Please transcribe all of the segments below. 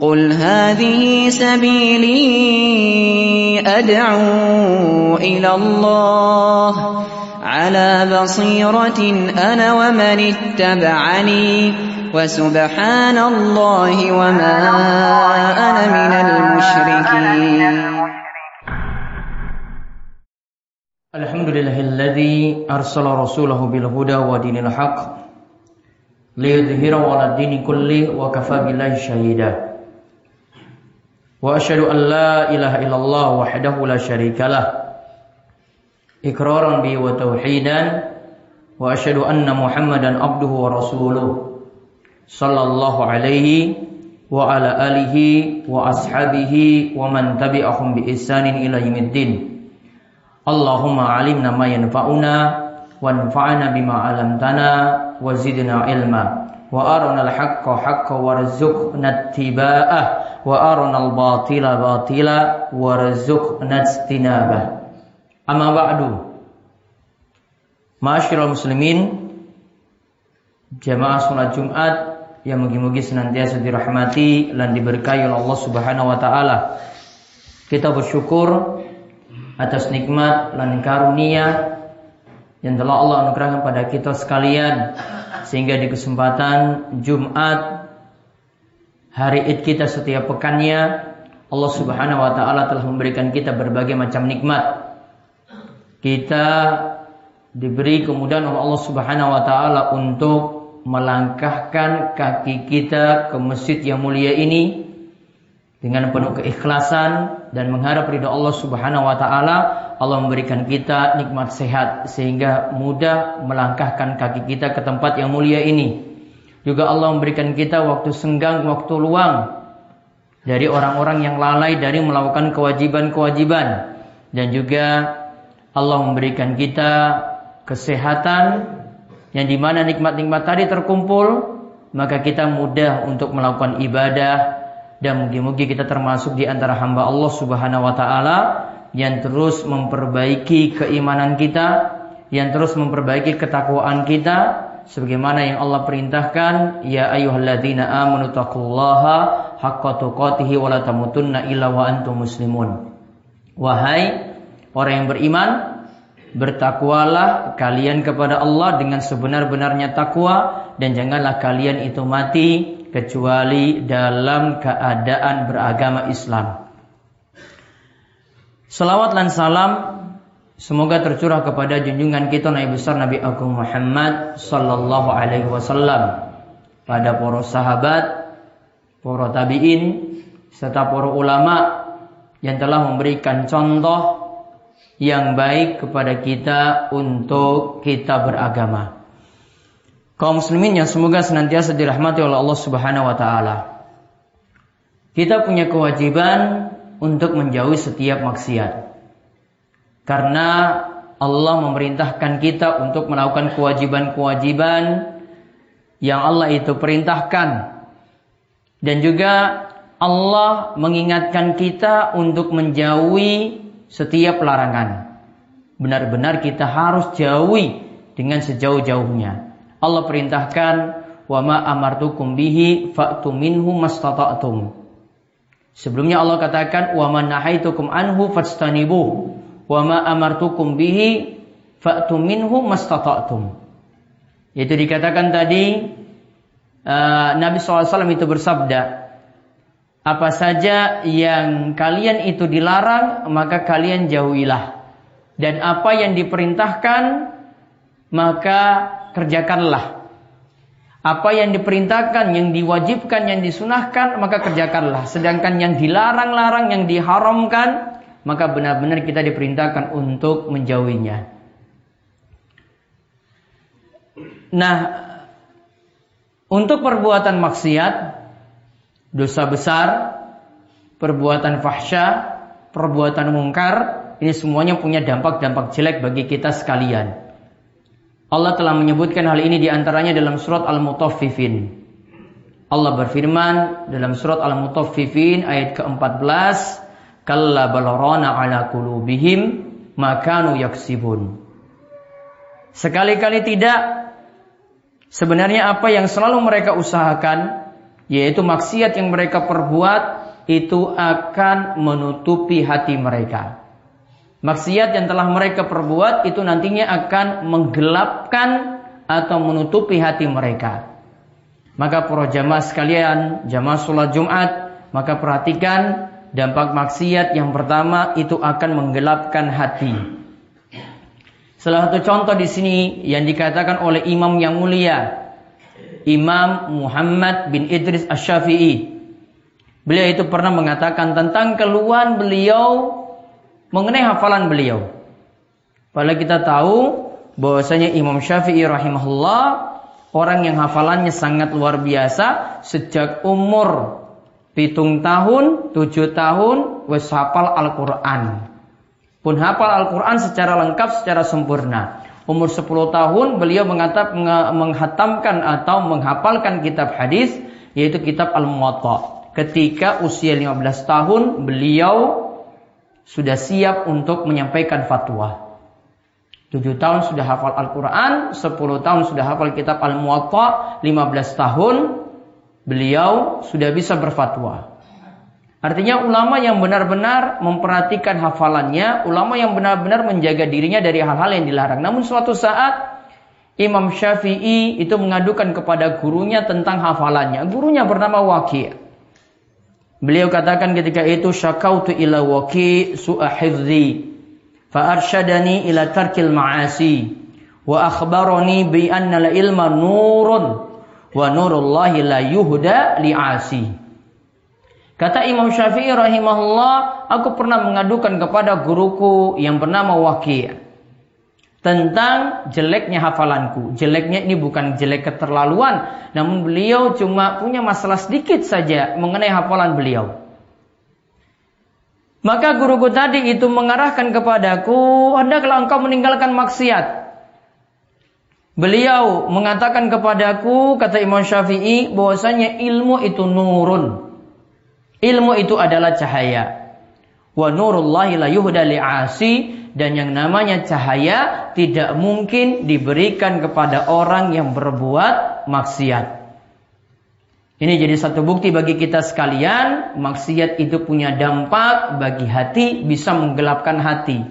قل هذه سبيلي أدعو إلى الله على بصيرة أنا ومن اتبعني وسبحان الله وما أنا من المشركين. الحمد لله الذي أرسل رسوله بالهدى ودين الحق ليظهره على الدين كله وكفى بالله شهيدا واشهد ان لا اله الا الله وحده لا شريك له اقرارا به وتوحيدا واشهد ان محمدا عبده ورسوله صلى الله عليه وعلى اله واصحابه ومن تبعهم باحسان الى يوم الدين اللهم علمنا ما ينفعنا وانفعنا بما علمتنا وزدنا علما وارنا الحق حقا وارزقنا اتباعه wa arinal batila batila warzuqna ijtinabah. Amma ba'du. Muslimin jamaah salat Jumat yang mugi-mugi senantiasa dirahmati dan diberkahi oleh Allah Subhanahu wa taala. Kita bersyukur atas nikmat dan karunia yang telah Allah anugerahkan pada kita sekalian sehingga di kesempatan Jumat Hari Id kita setiap pekannya Allah Subhanahu wa taala telah memberikan kita berbagai macam nikmat. Kita diberi kemudahan oleh Allah Subhanahu wa taala untuk melangkahkan kaki kita ke masjid yang mulia ini dengan penuh keikhlasan dan mengharap ridha Allah Subhanahu wa taala Allah memberikan kita nikmat sehat sehingga mudah melangkahkan kaki kita ke tempat yang mulia ini. Juga Allah memberikan kita waktu senggang, waktu luang dari orang-orang yang lalai dari melakukan kewajiban-kewajiban. Dan juga Allah memberikan kita kesehatan yang di mana nikmat-nikmat tadi terkumpul maka kita mudah untuk melakukan ibadah. Dan mungkin-mungkin kita termasuk di antara hamba Allah Subhanahu wa taala yang terus memperbaiki keimanan kita, yang terus memperbaiki ketakwaan kita sebagaimana yang Allah perintahkan ya ayyuhalladzina amanu taqullaha haqqa tuqatih wa la tamutunna illa wa antum muslimun. Wahai orang yang beriman bertakwalah kalian kepada Allah dengan sebenar-benarnya takwa dan janganlah kalian itu mati kecuali dalam keadaan beragama Islam. Salawat dan salam Semoga tercurah kepada junjungan kita Nabi besar Nabi Agung Muhammad sallallahu alaihi wasallam pada para sahabat, para tabi'in serta para ulama yang telah memberikan contoh yang baik kepada kita untuk kita beragama. Kaum muslimin yang semoga senantiasa dirahmati oleh Allah Subhanahu wa taala. Kita punya kewajiban untuk menjauhi setiap maksiat. Karena Allah memerintahkan kita untuk melakukan kewajiban-kewajiban yang Allah itu perintahkan. Dan juga Allah mengingatkan kita untuk menjauhi setiap larangan. Benar-benar kita harus jauhi dengan sejauh-jauhnya. Allah perintahkan wa ma amartukum bihi fa'tu minhu mastata'tum. Sebelumnya Allah katakan wa man nahaitukum anhu fastanibuh wa ma amartukum bihi fa'tu minhu mastata'tum. Itu dikatakan tadi uh, Nabi SAW itu bersabda, apa saja yang kalian itu dilarang maka kalian jauhilah dan apa yang diperintahkan maka kerjakanlah. Apa yang diperintahkan, yang diwajibkan, yang disunahkan, maka kerjakanlah. Sedangkan yang dilarang-larang, yang diharamkan, maka benar-benar kita diperintahkan untuk menjauhinya. Nah, untuk perbuatan maksiat, dosa besar, perbuatan fahsya, perbuatan mungkar, ini semuanya punya dampak-dampak jelek bagi kita sekalian. Allah telah menyebutkan hal ini di antaranya dalam surat Al-Mutaffifin. Allah berfirman dalam surat Al-Mutaffifin ayat ke-14, Kalla balarana ala kulubihim makanu yaksibun. Sekali-kali tidak sebenarnya apa yang selalu mereka usahakan yaitu maksiat yang mereka perbuat itu akan menutupi hati mereka. Maksiat yang telah mereka perbuat itu nantinya akan menggelapkan atau menutupi hati mereka. Maka para jamaah sekalian, jamaah sholat Jumat, maka perhatikan dampak maksiat yang pertama itu akan menggelapkan hati. Salah satu contoh di sini yang dikatakan oleh imam yang mulia, Imam Muhammad bin Idris Asy-Syafi'i. Beliau itu pernah mengatakan tentang keluhan beliau mengenai hafalan beliau. Padahal kita tahu bahwasanya Imam Syafi'i rahimahullah orang yang hafalannya sangat luar biasa sejak umur pitung tahun, tujuh tahun, wes hafal Al-Quran. Pun hafal Al-Quran secara lengkap, secara sempurna umur 10 tahun beliau mengatap, menghatamkan atau menghafalkan kitab hadis yaitu kitab Al-Muwatta. Ketika usia 15 tahun beliau sudah siap untuk menyampaikan fatwa. 7 tahun sudah hafal Al-Quran, 10 tahun sudah hafal kitab Al-Muwatta, 15 tahun beliau sudah bisa berfatwa. Artinya ulama yang benar-benar memperhatikan hafalannya, ulama yang benar-benar menjaga dirinya dari hal-hal yang dilarang. Namun suatu saat Imam Syafi'i itu mengadukan kepada gurunya tentang hafalannya. Gurunya bernama Waqi'. Beliau katakan ketika itu syakautu ila Waqi' su'a hifzi fa ila tarkil ma'asi wa akhbarani bi anna ilma nurun wa nurullahi la yuhda li'asi. Kata Imam Syafi'i rahimahullah, aku pernah mengadukan kepada guruku yang bernama Waqi' tentang jeleknya hafalanku. Jeleknya ini bukan jelek keterlaluan, namun beliau cuma punya masalah sedikit saja mengenai hafalan beliau. Maka guruku tadi itu mengarahkan kepadaku, hendaklah engkau meninggalkan maksiat. Beliau mengatakan kepadaku, kata Imam Syafi'i, bahwasanya ilmu itu nurun. Ilmu itu adalah cahaya. Wa nurullahi la yuhda li'asi dan yang namanya cahaya tidak mungkin diberikan kepada orang yang berbuat maksiat. Ini jadi satu bukti bagi kita sekalian, maksiat itu punya dampak bagi hati, bisa menggelapkan hati.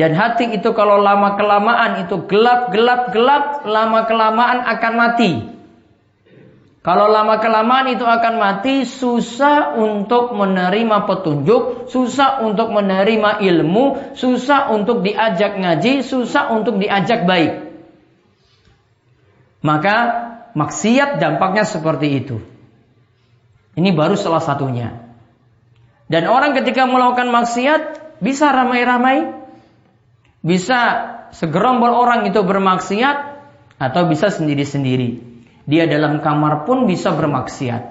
Dan hati itu kalau lama kelamaan itu gelap, gelap, gelap, lama kelamaan akan mati. Kalau lama kelamaan itu akan mati, susah untuk menerima petunjuk, susah untuk menerima ilmu, susah untuk diajak ngaji, susah untuk diajak baik. Maka maksiat dampaknya seperti itu. Ini baru salah satunya. Dan orang ketika melakukan maksiat bisa ramai-ramai, bisa segerombol orang itu bermaksiat atau bisa sendiri-sendiri dia dalam kamar pun bisa bermaksiat.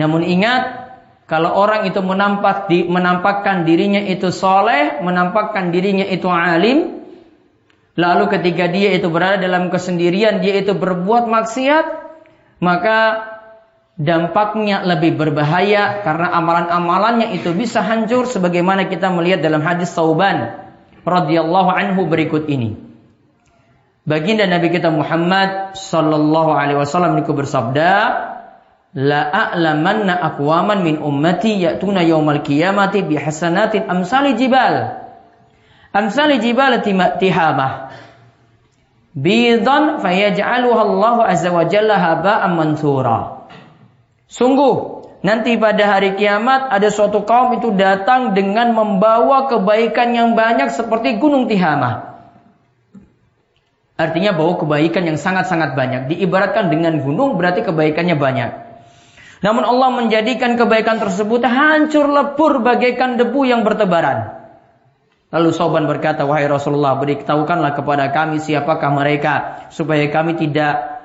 Namun ingat, kalau orang itu menampak di, menampakkan dirinya itu soleh, menampakkan dirinya itu alim, lalu ketika dia itu berada dalam kesendirian, dia itu berbuat maksiat, maka dampaknya lebih berbahaya karena amalan-amalannya itu bisa hancur sebagaimana kita melihat dalam hadis Sauban radhiyallahu anhu berikut ini. Baginda Nabi kita Muhammad sallallahu alaihi wasallam niku bersabda, La a'lamanna aqwaman min ummati ya'tuna yaumal qiyamati bihasanatin amsali jibal. Amsali jibal tihamah. Bidan fayaj'aluha Allah azza wa jalla haba'an mansura. Sungguh nanti pada hari kiamat ada suatu kaum itu datang dengan membawa kebaikan yang banyak seperti gunung Tihamah. Artinya bahwa kebaikan yang sangat-sangat banyak. Diibaratkan dengan gunung berarti kebaikannya banyak. Namun Allah menjadikan kebaikan tersebut hancur lebur bagaikan debu yang bertebaran. Lalu Soban berkata, Wahai Rasulullah, beritahukanlah kepada kami siapakah mereka. Supaya kami tidak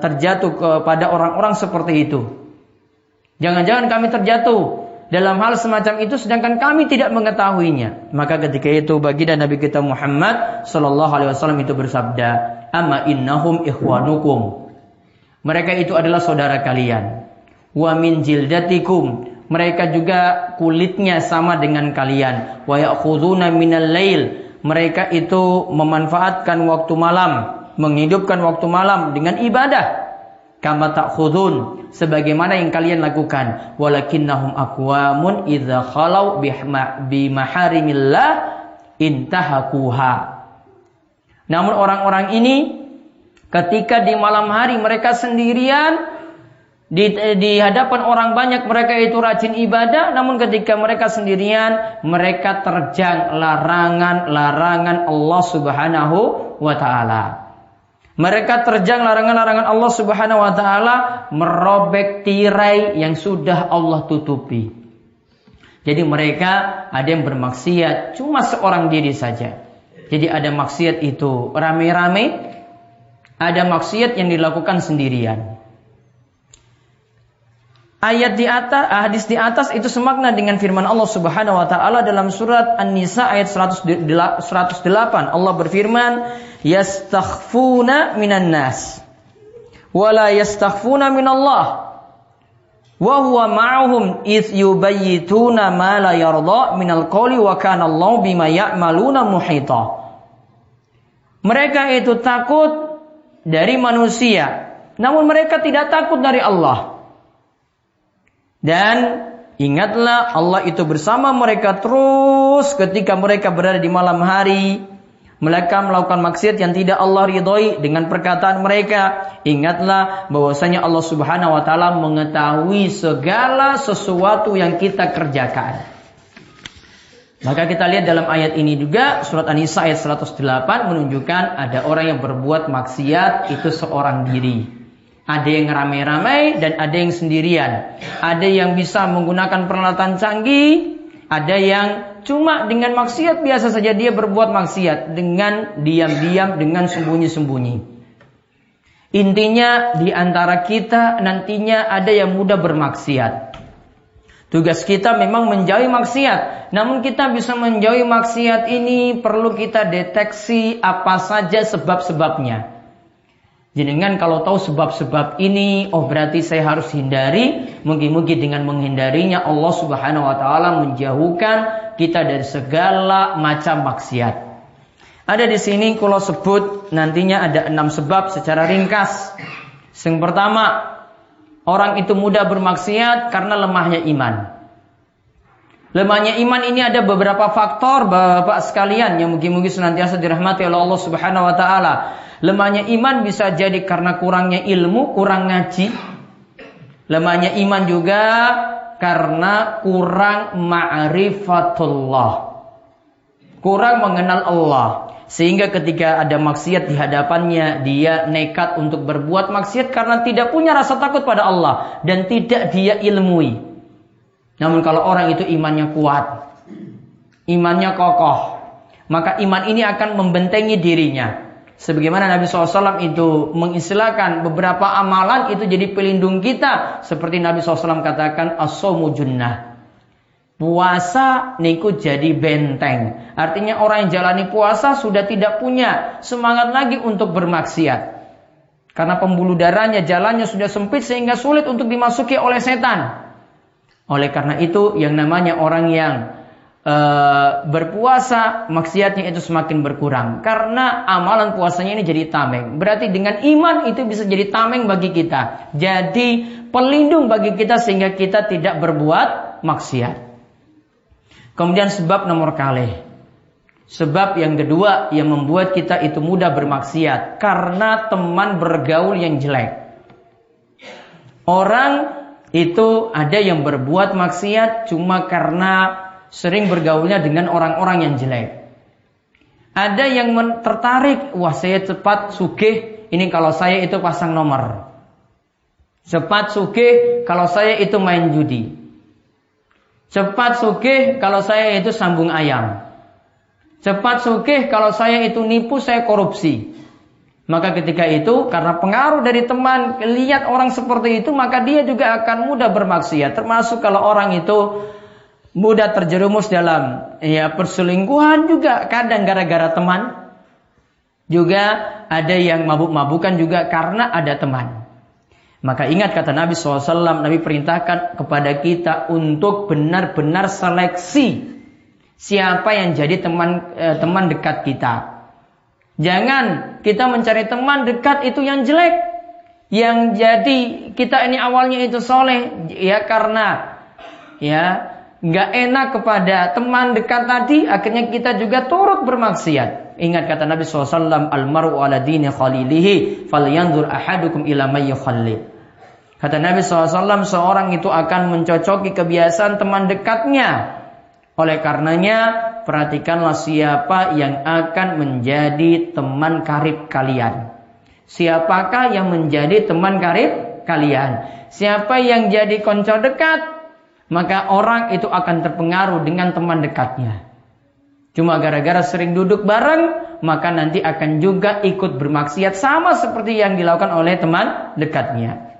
terjatuh kepada orang-orang seperti itu. Jangan-jangan kami terjatuh dalam hal semacam itu sedangkan kami tidak mengetahuinya. Maka ketika itu bagi dan Nabi kita Muhammad sallallahu alaihi wasallam itu bersabda, "Amma innahum ikhwanukum." Mereka itu adalah saudara kalian. Wa min jildatikum. Mereka juga kulitnya sama dengan kalian. Wa ya'khuduna minal lail. Mereka itu memanfaatkan waktu malam, menghidupkan waktu malam dengan ibadah. Kama ta'khudun sebagaimana yang kalian lakukan walakinnahum aqwamun idza khalau bimaharimillah intahakuha namun orang-orang ini ketika di malam hari mereka sendirian di, di hadapan orang banyak mereka itu rajin ibadah, namun ketika mereka sendirian, mereka terjang larangan-larangan Allah Subhanahu wa taala. Mereka terjang larangan-larangan Allah Subhanahu wa taala, merobek tirai yang sudah Allah tutupi. Jadi mereka ada yang bermaksiat cuma seorang diri saja. Jadi ada maksiat itu rame-rame, ada maksiat yang dilakukan sendirian. Ayat di atas, hadis di atas itu semakna dengan firman Allah Subhanahu wa taala dalam surat An-Nisa ayat 108. Allah berfirman, "Yastakhfuna minan nas wa la yastakhfuna minallah." Wa huwa ma'ahum id yubayyituna ma la yarda minal qawli wa kana Allah bima ya'maluna muhita. Mereka itu takut dari manusia, namun mereka tidak takut dari Allah. Dan ingatlah Allah itu bersama mereka terus ketika mereka berada di malam hari. Mereka melakukan maksiat yang tidak Allah ridhoi dengan perkataan mereka. Ingatlah bahwasanya Allah Subhanahu wa taala mengetahui segala sesuatu yang kita kerjakan. Maka kita lihat dalam ayat ini juga surat An-Nisa ayat 108 menunjukkan ada orang yang berbuat maksiat itu seorang diri. Ada yang ramai-ramai dan ada yang sendirian. Ada yang bisa menggunakan peralatan canggih, ada yang cuma dengan maksiat biasa saja dia berbuat maksiat dengan diam-diam dengan sembunyi-sembunyi. Intinya di antara kita nantinya ada yang mudah bermaksiat. Tugas kita memang menjauhi maksiat. Namun kita bisa menjauhi maksiat ini perlu kita deteksi apa saja sebab-sebabnya. Jenengan kalau tahu sebab-sebab ini, oh berarti saya harus hindari. Mungkin-mungkin dengan menghindarinya Allah Subhanahu wa taala menjauhkan kita dari segala macam maksiat. Ada di sini kalau sebut nantinya ada enam sebab secara ringkas. Yang pertama, orang itu mudah bermaksiat karena lemahnya iman. Lemahnya iman ini ada beberapa faktor Bapak sekalian yang mungkin-mungkin senantiasa dirahmati oleh Allah Subhanahu wa taala. Lemahnya iman bisa jadi karena kurangnya ilmu, kurang ngaji. Lemahnya iman juga karena kurang ma'rifatullah. Kurang mengenal Allah. Sehingga ketika ada maksiat di hadapannya, dia nekat untuk berbuat maksiat karena tidak punya rasa takut pada Allah dan tidak dia ilmui. Namun kalau orang itu imannya kuat, imannya kokoh, maka iman ini akan membentengi dirinya. Sebagaimana Nabi SAW itu mengistilahkan beberapa amalan itu jadi pelindung kita. Seperti Nabi SAW katakan, as-somu junnah. Puasa niku jadi benteng. Artinya orang yang jalani puasa sudah tidak punya semangat lagi untuk bermaksiat. Karena pembuluh darahnya, jalannya sudah sempit sehingga sulit untuk dimasuki oleh setan. Oleh karena itu yang namanya orang yang e, berpuasa maksiatnya itu semakin berkurang karena amalan puasanya ini jadi tameng. Berarti dengan iman itu bisa jadi tameng bagi kita. Jadi pelindung bagi kita sehingga kita tidak berbuat maksiat. Kemudian sebab nomor kali. Sebab yang kedua yang membuat kita itu mudah bermaksiat karena teman bergaul yang jelek. Orang itu ada yang berbuat maksiat cuma karena sering bergaulnya dengan orang-orang yang jelek. Ada yang tertarik, wah saya cepat sugih, ini kalau saya itu pasang nomor. Cepat sugih kalau saya itu main judi. Cepat sugih kalau saya itu sambung ayam. Cepat sugih kalau saya itu nipu, saya korupsi. Maka ketika itu karena pengaruh dari teman lihat orang seperti itu maka dia juga akan mudah bermaksiat. Termasuk kalau orang itu mudah terjerumus dalam ya perselingkuhan juga kadang gara-gara teman. Juga ada yang mabuk-mabukan juga karena ada teman. Maka ingat kata Nabi SAW, Nabi perintahkan kepada kita untuk benar-benar seleksi siapa yang jadi teman eh, teman dekat kita. Jangan kita mencari teman dekat itu yang jelek, yang jadi kita ini awalnya itu soleh ya karena ya nggak enak kepada teman dekat tadi akhirnya kita juga turut bermaksiat ingat kata Nabi SAW almaru ala dini khalilihi falyanzur ahadukum ila may kata Nabi SAW seorang itu akan mencocoki kebiasaan teman dekatnya oleh karenanya perhatikanlah siapa yang akan menjadi teman karib kalian Siapakah yang menjadi teman karib kalian? Siapa yang jadi konco dekat? Maka orang itu akan terpengaruh dengan teman dekatnya. Cuma gara-gara sering duduk bareng, maka nanti akan juga ikut bermaksiat sama seperti yang dilakukan oleh teman dekatnya.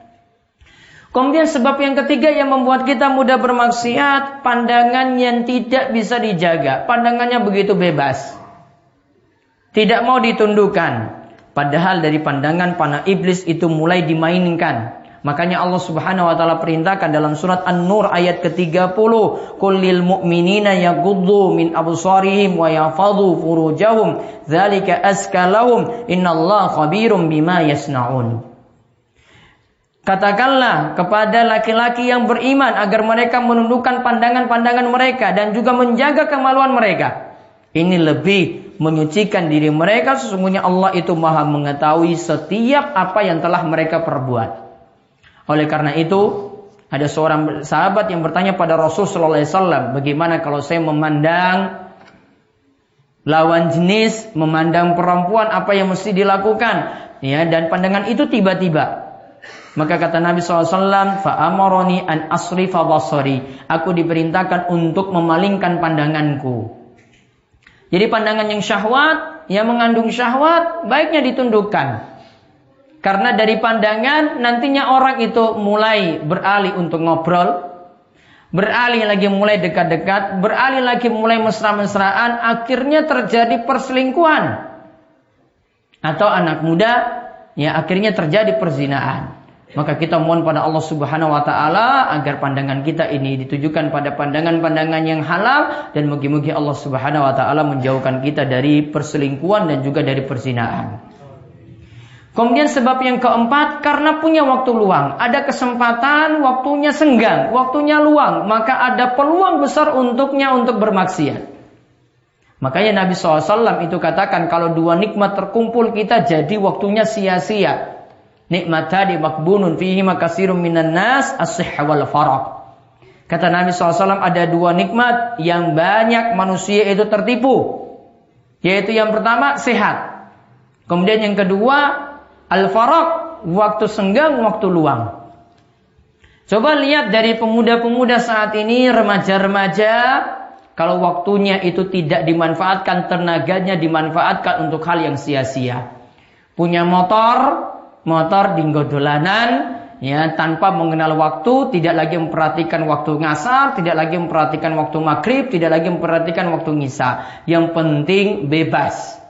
Kemudian sebab yang ketiga yang membuat kita mudah bermaksiat, pandangan yang tidak bisa dijaga. Pandangannya begitu bebas. Tidak mau ditundukkan. Padahal dari pandangan pana iblis itu mulai dimainkan. Makanya Allah Subhanahu wa taala perintahkan dalam surat An-Nur ayat ke-30, "Kullil mu'minina yaghuddu min absarihim wa yahfadhu furujahum, dzalika azka lahum, innallaha khabirum bima yasnaun." Katakanlah kepada laki-laki yang beriman agar mereka menundukkan pandangan-pandangan mereka dan juga menjaga kemaluan mereka. Ini lebih menyucikan diri mereka sesungguhnya Allah itu maha mengetahui setiap apa yang telah mereka perbuat. Oleh karena itu ada seorang sahabat yang bertanya pada Rasul Sallallahu Alaihi Wasallam, bagaimana kalau saya memandang lawan jenis, memandang perempuan apa yang mesti dilakukan, ya dan pandangan itu tiba-tiba. Maka kata Nabi SAW, Fa'amaroni an asri basari. Aku diperintahkan untuk memalingkan pandanganku. Jadi pandangan yang syahwat, yang mengandung syahwat, baiknya ditundukkan. Karena dari pandangan nantinya orang itu mulai beralih untuk ngobrol, beralih lagi mulai dekat-dekat, beralih lagi mulai mesra-mesraan, akhirnya terjadi perselingkuhan. Atau anak muda, ya akhirnya terjadi perzinaan. Maka kita mohon pada Allah Subhanahu wa taala agar pandangan kita ini ditujukan pada pandangan-pandangan yang halal dan mugi-mugi Allah Subhanahu wa taala menjauhkan kita dari perselingkuhan dan juga dari perzinaan. Kemudian sebab yang keempat karena punya waktu luang, ada kesempatan, waktunya senggang, waktunya luang, maka ada peluang besar untuknya untuk bermaksiat. Makanya Nabi SAW itu katakan kalau dua nikmat terkumpul kita jadi waktunya sia-sia nikmatani makbunun fihi makasirun minan nas as-sihha wal faraq. Kata Nabi SAW ada dua nikmat yang banyak manusia itu tertipu. Yaitu yang pertama sehat. Kemudian yang kedua al-faraq, waktu senggang, waktu luang. Coba lihat dari pemuda-pemuda saat ini, remaja-remaja, kalau waktunya itu tidak dimanfaatkan, tenaganya dimanfaatkan untuk hal yang sia-sia. Punya motor, motor dinggo dolanan ya tanpa mengenal waktu, tidak lagi memperhatikan waktu ngasar, tidak lagi memperhatikan waktu maghrib, tidak lagi memperhatikan waktu ngisa. Yang penting bebas.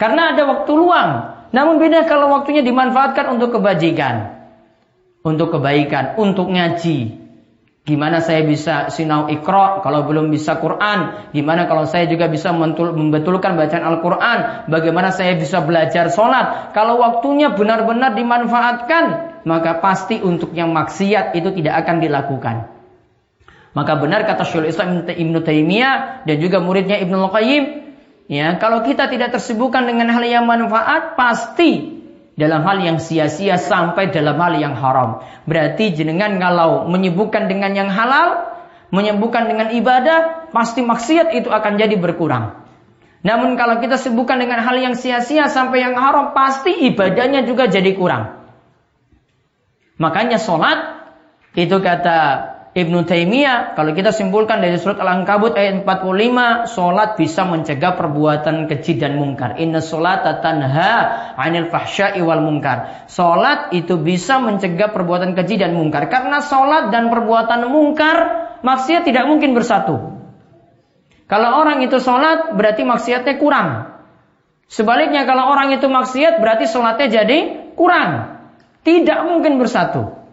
Karena ada waktu luang. Namun beda kalau waktunya dimanfaatkan untuk kebajikan, untuk kebaikan, untuk ngaji, Gimana saya bisa sinau ikro kalau belum bisa Quran? Gimana kalau saya juga bisa membetulkan bacaan Al-Quran? Bagaimana saya bisa belajar sholat? Kalau waktunya benar-benar dimanfaatkan, maka pasti untuk yang maksiat itu tidak akan dilakukan. Maka benar kata Syaikhul Islam Ibn Taimiyah dan juga muridnya Ibnu Qayyim, ya kalau kita tidak tersibukkan dengan hal yang manfaat, pasti dalam hal yang sia-sia sampai dalam hal yang haram. Berarti jenengan kalau menyibukkan dengan yang halal, menyibukkan dengan ibadah, pasti maksiat itu akan jadi berkurang. Namun kalau kita sibukkan dengan hal yang sia-sia sampai yang haram, pasti ibadahnya juga jadi kurang. Makanya sholat, itu kata Ibnu Taimiyah, kalau kita simpulkan dari surat Al-Ankabut ayat 45, solat bisa mencegah perbuatan keji dan mungkar. Inna solata tanha anil fahsya'i wal mungkar. Solat itu bisa mencegah perbuatan keji dan mungkar. Karena solat dan perbuatan mungkar, maksiat tidak mungkin bersatu. Kalau orang itu solat, berarti maksiatnya kurang. Sebaliknya kalau orang itu maksiat, berarti solatnya jadi kurang. Tidak mungkin bersatu.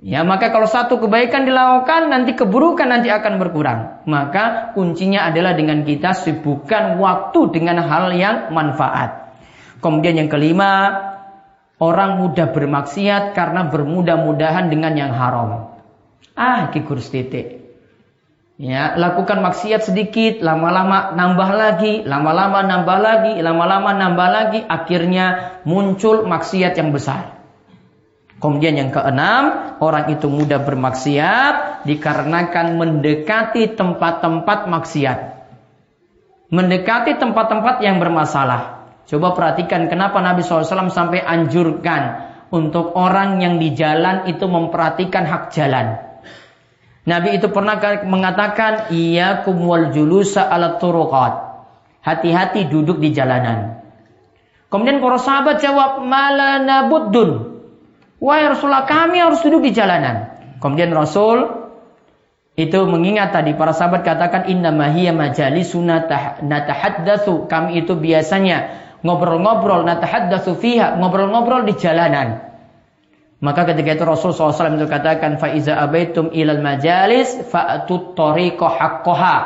Ya, maka kalau satu kebaikan dilakukan, nanti keburukan nanti akan berkurang. Maka kuncinya adalah dengan kita sibukkan waktu dengan hal yang manfaat. Kemudian yang kelima, Orang mudah bermaksiat karena bermudah-mudahan dengan yang haram. Ah, kikur titik. Ya, lakukan maksiat sedikit, lama-lama nambah lagi, lama-lama nambah lagi, lama-lama nambah lagi, akhirnya muncul maksiat yang besar. Kemudian yang keenam, orang itu mudah bermaksiat dikarenakan mendekati tempat-tempat maksiat. Mendekati tempat-tempat yang bermasalah. Coba perhatikan kenapa Nabi SAW sampai anjurkan untuk orang yang di jalan itu memperhatikan hak jalan. Nabi itu pernah mengatakan, iya kumwal julusa ala turuqat. Hati-hati duduk di jalanan. Kemudian para sahabat jawab, malana buddun. Wahai Rasulullah, kami harus duduk di jalanan. Kemudian Rasul itu mengingat tadi para sahabat katakan inna mahiya majalisuna natahaddatsu. Kami itu biasanya ngobrol-ngobrol natahaddatsu fiha, ngobrol-ngobrol di jalanan. Maka ketika itu Rasul SAW itu katakan faiza abaitum ilal majalis fa'tut tariqa haqqaha.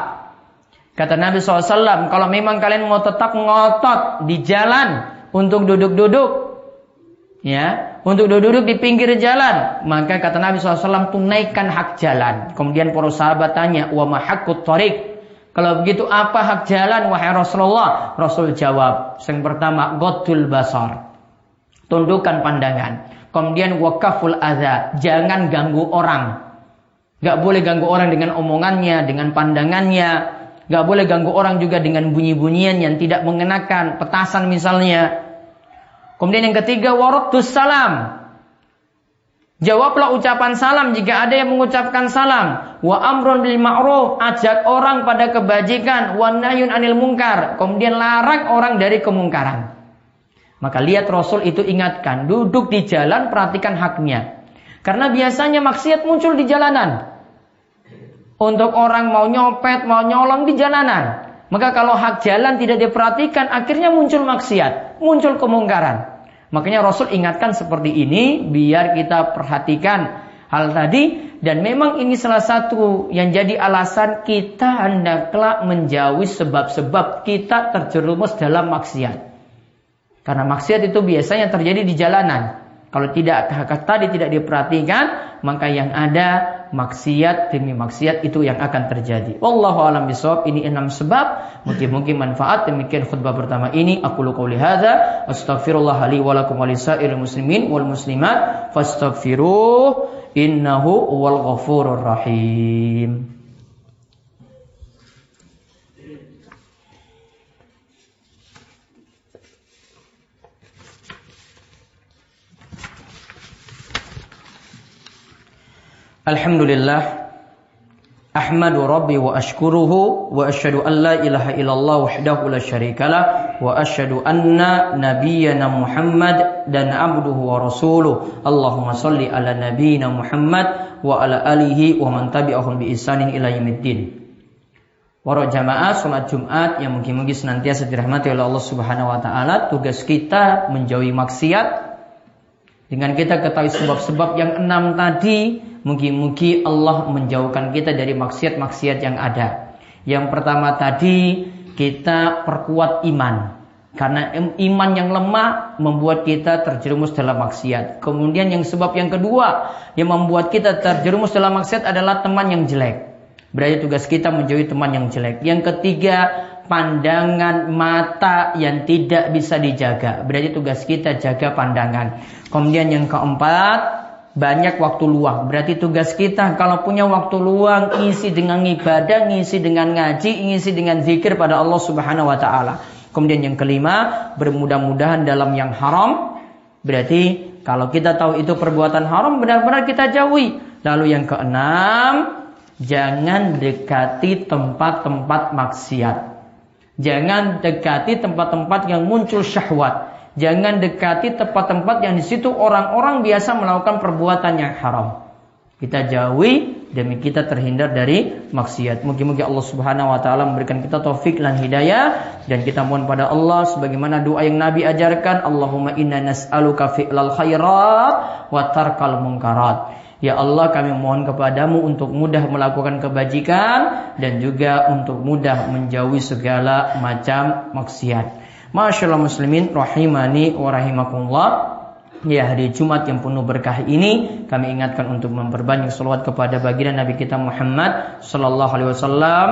Kata Nabi SAW, kalau memang kalian mau tetap ngotot di jalan untuk duduk-duduk, ya, untuk duduk-duduk di pinggir jalan, maka kata Nabi SAW tunaikan hak jalan. Kemudian para sahabat tanya, wa mahaqqut tariq? Kalau begitu apa hak jalan wahai Rasulullah? Rasul jawab, yang pertama, gotul basar. Tundukkan pandangan. Kemudian wakaful adha, jangan ganggu orang. Gak boleh ganggu orang dengan omongannya, dengan pandangannya. Gak boleh ganggu orang juga dengan bunyi-bunyian yang tidak mengenakan petasan misalnya. Kemudian yang ketiga waradus salam. Jawablah ucapan salam jika ada yang mengucapkan salam. Wa amrun bil ma'ruf, ajak orang pada kebajikan, wa nahyun anil mungkar. Kemudian larang orang dari kemungkaran. Maka lihat Rasul itu ingatkan, duduk di jalan perhatikan haknya. Karena biasanya maksiat muncul di jalanan. Untuk orang mau nyopet, mau nyolong di jalanan. Maka kalau hak jalan tidak diperhatikan, akhirnya muncul maksiat, muncul kemungkaran. Makanya Rasul ingatkan seperti ini, biar kita perhatikan hal tadi. Dan memang ini salah satu yang jadi alasan kita hendaklah menjauhi sebab-sebab kita terjerumus dalam maksiat. Karena maksiat itu biasanya terjadi di jalanan. Kalau tidak tadi tidak diperhatikan, maka yang ada maksiat demi maksiat itu yang akan terjadi. Wallahu alam bisawab. Ini enam sebab. Mungkin-mungkin manfaat demikian khutbah pertama ini. Aku qouli hadza astaghfirullah li wa lakum muslimin wal muslimat fastaghfiruh innahu wal ghafurur rahim. Alhamdulillah Ahmadu Rabbi wa ashkuruhu wa asyhadu an la ilaha illallah wahdahu la syarikalah wa asyhadu anna nabiyyana Muhammad dan abduhu wa rasuluh. Allahumma salli ala nabiyyina Muhammad wa ala alihi wa man tabi'ahum bi ihsanin ila yaumiddin. Para jamaah Jumat yang mungkin-mungkin senantiasa dirahmati oleh Allah Subhanahu wa taala, tugas kita menjauhi maksiat. Dengan kita ketahui sebab-sebab yang enam tadi Mungkin-mungkin Allah menjauhkan kita dari maksiat-maksiat yang ada. Yang pertama tadi kita perkuat iman. Karena iman yang lemah membuat kita terjerumus dalam maksiat. Kemudian yang sebab yang kedua yang membuat kita terjerumus dalam maksiat adalah teman yang jelek. Berarti tugas kita menjauhi teman yang jelek. Yang ketiga, pandangan mata yang tidak bisa dijaga. Berarti tugas kita jaga pandangan. Kemudian yang keempat, banyak waktu luang. Berarti tugas kita kalau punya waktu luang ngisi dengan ibadah, ngisi dengan ngaji, ngisi dengan zikir pada Allah Subhanahu wa taala. Kemudian yang kelima, bermudah-mudahan dalam yang haram. Berarti kalau kita tahu itu perbuatan haram benar-benar kita jauhi. Lalu yang keenam, jangan dekati tempat-tempat maksiat. Jangan dekati tempat-tempat yang muncul syahwat. Jangan dekati tempat-tempat yang di situ orang-orang biasa melakukan perbuatan yang haram. Kita jauhi demi kita terhindar dari maksiat. Mungkin-mungkin Allah Subhanahu wa taala memberikan kita taufik dan hidayah dan kita mohon pada Allah sebagaimana doa yang Nabi ajarkan, Allahumma inna nas'aluka fi'lal khairat wa tarkal munkarat. Ya Allah kami mohon kepadamu untuk mudah melakukan kebajikan dan juga untuk mudah menjauhi segala macam maksiat. Masyaallah muslimin rahimani wa rahimakumullah. Ya hari Jumat yang penuh berkah ini kami ingatkan untuk memperbanyak selawat kepada baginda Nabi kita Muhammad sallallahu alaihi wasallam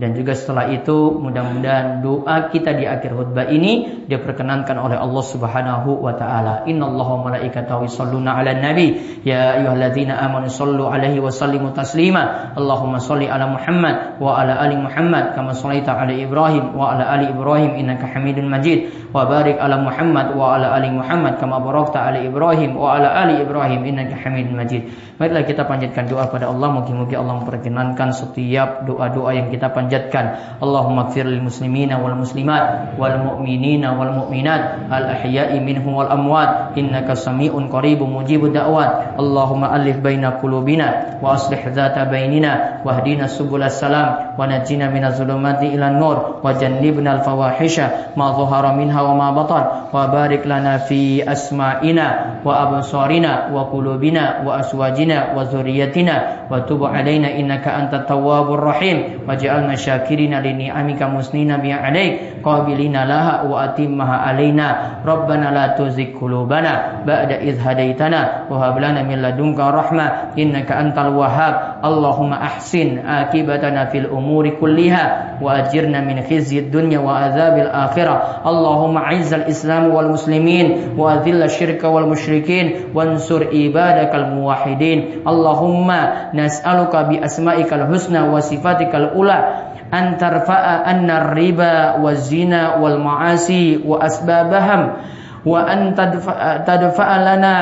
dan juga setelah itu mudah-mudahan doa kita di akhir khutbah ini diperkenankan oleh Allah Subhanahu wa taala. Innallaha wa malaikatahu yusholluna 'alan nabi ya ayyuhalladzina amanu shallu 'alaihi wa sallimu taslima. Allahumma shalli 'ala Muhammad wa 'ala ali Muhammad kama shallaita 'ala Ibrahim wa 'ala ali Ibrahim innaka Hamidum Majid. Wa barik 'ala Muhammad wa 'ala ali Muhammad kama barakta 'ala Ibrahim wa 'ala ali Ibrahim innaka Hamidum Majid. Baiklah kita panjatkan doa pada Allah mungkin-mungkin Allah memperkenankan setiap doa-doa yang kita panjatkan panjatkan Allahumma gfir lil muslimina wal muslimat wal mu'minina wal mu'minat al ahya'i minhum wal amwat innaka sami'un qaribun mujibud da'wat Allahumma alif baina qulubina wa aslih dhata bainina wahdina subulas salam wa najina minaz zulumati ila nur wa jannibna al fawahisha ma dhahara minha wa ma batan wa barik lana fi asma'ina wa absarina wa qulubina wa aswajina wa zurriyyatina wa tub alaina innaka antat tawwabur rahim waj'alna syakirina li ni'amika musnina bi alaik qabilina laha wa atimmaha alaina. Rabbana la tuzigh qulubana ba'da idh hadaitana wa hab lana min ladunka rahmah innaka antal wahhab. Allahumma ahsin akibatana fil umuri kulliha wa ajirna min khizyid dunya wa adzabil akhirah. Allahumma izzal islam wal muslimin wa adhilla syirka wal musyrikin. Wansur ibadakal muwahhidin. Allahumma nas'aluka bi asma'ikal husna wa sifatikal ula an tarfa'a anna riba wa zina wal ma'asi wa asbabaham wa an tadfa'a lana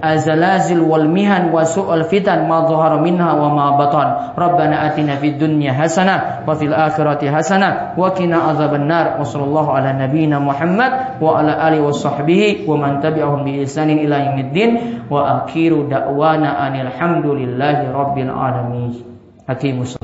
azalazil wal mihan wa su'al fitan ma dhahara minha wa ma batan. Rabbana atina fid dunya hasanah wa fil akhirati hasanah wa qina adzaban nar. Wa sallallahu ala nabiyyina muhammad wa ala alihi wa sahbihi wa man tabi'ahum bi ihsanin ila yaumiddin wa akhiru da'wana anil hamdulillahi rabbil alamin. Hakimus